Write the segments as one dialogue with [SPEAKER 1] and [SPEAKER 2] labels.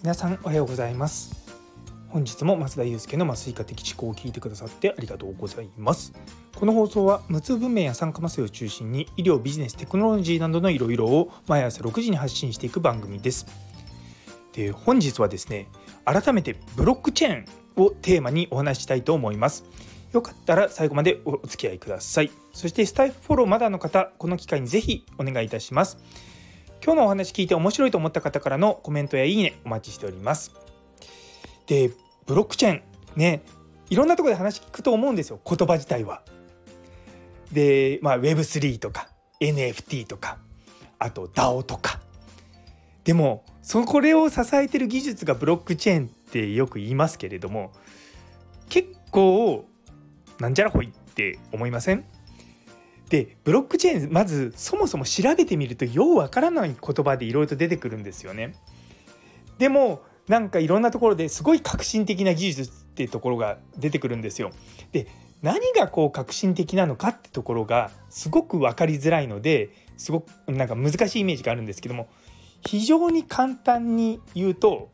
[SPEAKER 1] 皆さんおはようございます。本日も増田祐介の麻酔科的思考を聞いてくださってありがとうございます。この放送は無痛分娩や酸化麻酔を中心に医療ビジネステクノロジーなどのいろいろを毎朝6時に発信していく番組です。で本日はですね改めてブロックチェーンをテーマにお話ししたいと思います。よかったら最後までお付き合いください。そしてスタイフフォローまだの方この機会にぜひお願いいたします。今日のお話聞いて面白いと思った方からのコメントやいいねお待ちしております。でブロックチェーンねいろんなとこで話聞くと思うんですよ言葉自体は。でまあ Web3 とか NFT とかあと DAO とか。でもそこれを支えてる技術がブロックチェーンってよく言いますけれども結構なんじゃらほいって思いません？でブロックチェーンまずそもそも調べてみるとようわからない言葉でいろいろと出てくるんですよね。でもなんかいろんなところですごい革新的な技術っていうところが出てくるんですよ。で何がこう革新的なのかってところがすごく分かりづらいのですごくなんか難しいイメージがあるんですけども非常に簡単に言うと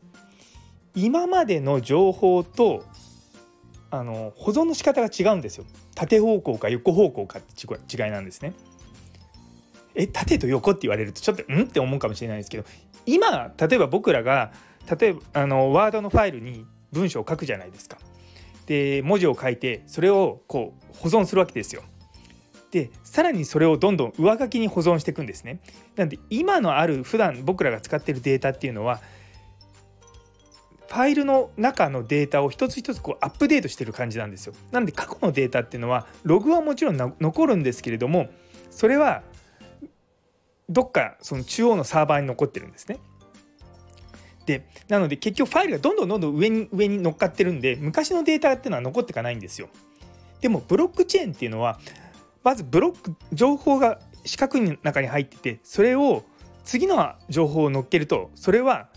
[SPEAKER 1] 今までの情報とあの保存の仕方が違うんですよ縦方向か横方向かって違いなんですね。え縦と横って言われるとちょっとん？って思うかもしれないですけど今例えば僕らが例えばあのワードのファイルに文章を書くじゃないですか。で文字を書いてそれをこう保存するわけですよ。でさらにそれをどんどん上書きに保存していくんですね。なので今のある普段僕らが使ってるデータっていうのはファイルの中のデータを一つ一つこうアップデートしてる感じなんですよ。なので過去のデータっていうのはログはもちろん残るんですけれどもそれはどっかその中央のサーバーに残ってるんですね。でなので結局ファイルがどんどんどんどん上に上に乗っかってるんで昔のデータっていうのは残っていかないんですよ。でもブロックチェーンっていうのはまずブロック情報が四角い中に入っててそれを次の情報を乗っけるとそれは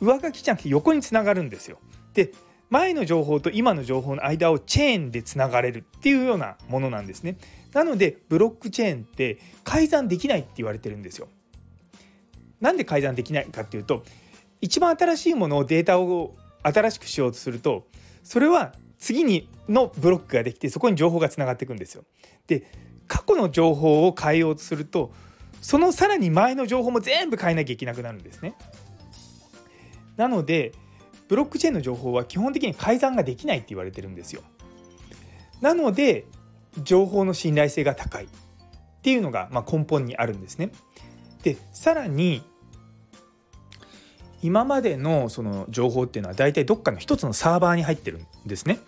[SPEAKER 1] 上書きじゃなくて横につながるんですよ。で前の情報と今の情報の間をチェーンでつながれるっていうようなものなんですね。なのでブロックチェーンって改ざんできないって言われてるんですよ。なんで改ざんできないかっていうと一番新しいものをデータを新しくしようとするとそれは次にのブロックができてそこに情報がつながっていくんですよ。で過去の情報を変えようとするとそのさらに前の情報も全部変えなきゃいけなくなるんですね。なのでブロックチェーンの情報は基本的に改ざんができないって言われてるんですよ。なので情報の信頼性が高いっていうのがま根本にあるんですね。でさらに今までのその情報っていうのは大体どっかの一つのサーバーに入ってるんですね。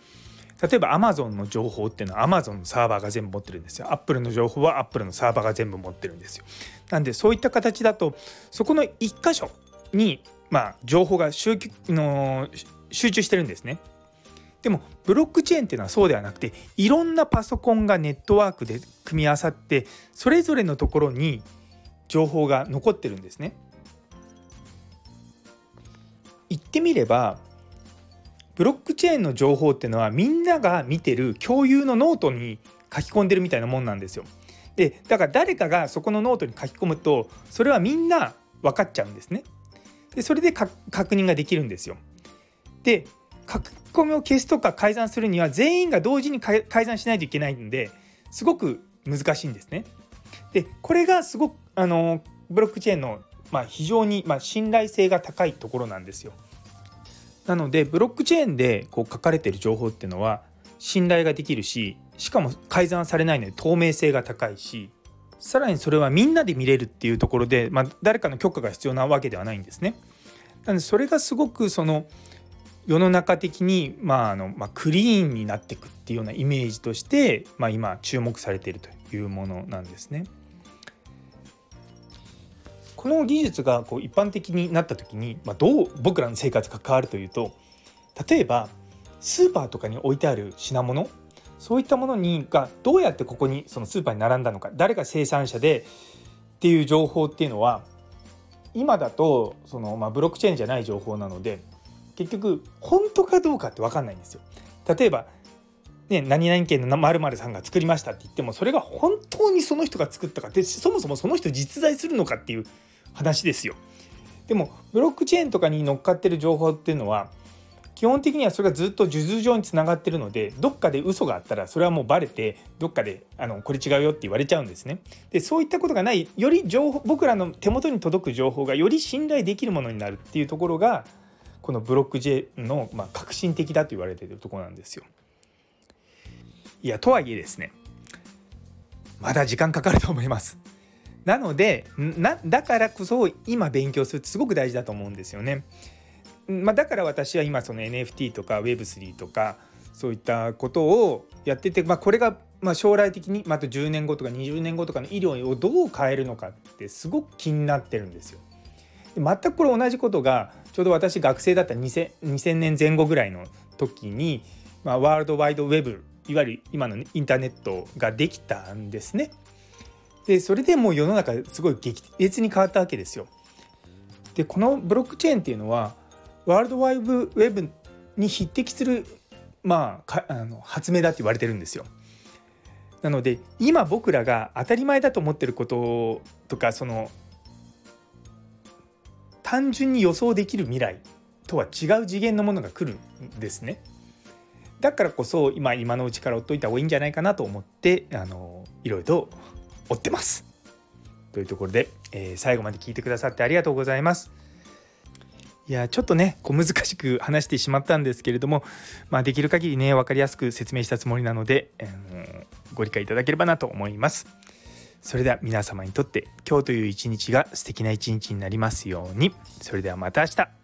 [SPEAKER 1] 例えば Amazon の情報っていうのは Amazon のサーバーが全部持ってるんですよ。Apple の情報は Apple のサーバーが全部持ってるんですよ。なんでそういった形だとそこの一箇所にまあ、情報が集の集中してるんですね。でもブロックチェーンっていうのはそうではなくていろんなパソコンがネットワークで組み合わさってそれぞれのところに情報が残ってるんですね。言ってみればブロックチェーンの情報っていうのはみんなが見てる共有のノートに書き込んでるみたいなもんなんですよ。でだから誰かがそこのノートに書き込むとそれはみんな分かっちゃうんですね。でそれで確認ができるんですよ。で書き込みを消すとか改ざんするには全員が同時に改ざんしないといけないんですごく難しいんですね。でこれがすごくあのブロックチェーンの、まあ、非常に、まあ、信頼性が高いところなんですよ。なのでブロックチェーンでこう書かれてる情報っていうのは信頼ができるししかも改ざんされないので透明性が高いしさらにそれはみんなで見れるっていうところで、まあ、誰かの許可が必要なわけではないんですね。なのでそれがすごくその世の中的に、まああのまあ、クリーンになっていくっていうようなイメージとして、まあ、今注目されているというものなんですね。この技術がこう一般的になった時に、まあ、どう僕らの生活が変わるというと例えばスーパーとかに置いてある品物そういったものにがどうやってここにそのスーパーに並んだのか誰が生産者でっていう情報っていうのは今だとその、まあ、ブロックチェーンじゃない情報なので結局本当かどうかって分かんないんですよ。例えばね、何々県の〇〇さんが作りましたって言ってもそれが本当にその人が作ったかってそもそもその人実在するのかっていう話ですよ。でもブロックチェーンとかに乗っかってる情報っていうのは基本的にはそれがずっと数珠状につながってるのでどっかで嘘があったらそれはもうバレてどっかであのこれ違うよって言われちゃうんですね。でそういったことがないより情報僕らの手元に届く情報がより信頼できるものになるっていうところがこのブロックチェーンの、まあ、革新的だと言われているところなんですよ。いやとはいえですねまだ時間かかると思います。なのでなだからこそ今勉強するってすごく大事だと思うんですよね。まあ、だから私は今その NFT とか Web3 とかそういったことをやってて、まあ、これがまあ将来的にまた10年後とか20年後とかの医療をどう変えるのかってすごく気になってるんですよ。で全くこれ同じことがちょうど私学生だった 2000, 2000年前後ぐらいの時に、まあ、ワールドワイドウェブいわゆる今のインターネットができたんですね。でそれでもう世の中すごい劇烈に変わったわけですよ。でこのブロックチェーンっていうのはワールドワイドウェブに匹敵する、まあ、あの発明だって言われてるんですよ。なので今僕らが当たり前だと思ってることとかその単純に予想できる未来とは違う次元のものが来るんですね。だからこそ今今のうちから追っといた方がいいんじゃないかなと思ってあのいろいろと追ってます。というところで、えー、最後まで聞いてくださってありがとうございます。いやちょっとねこう難しく話してしまったんですけれども、まあ、できる限りね分かりやすく説明したつもりなので、えー、ご理解いただければなと思います。それでは皆様にとって今日という一日が素敵な一日になりますように。それではまた明日。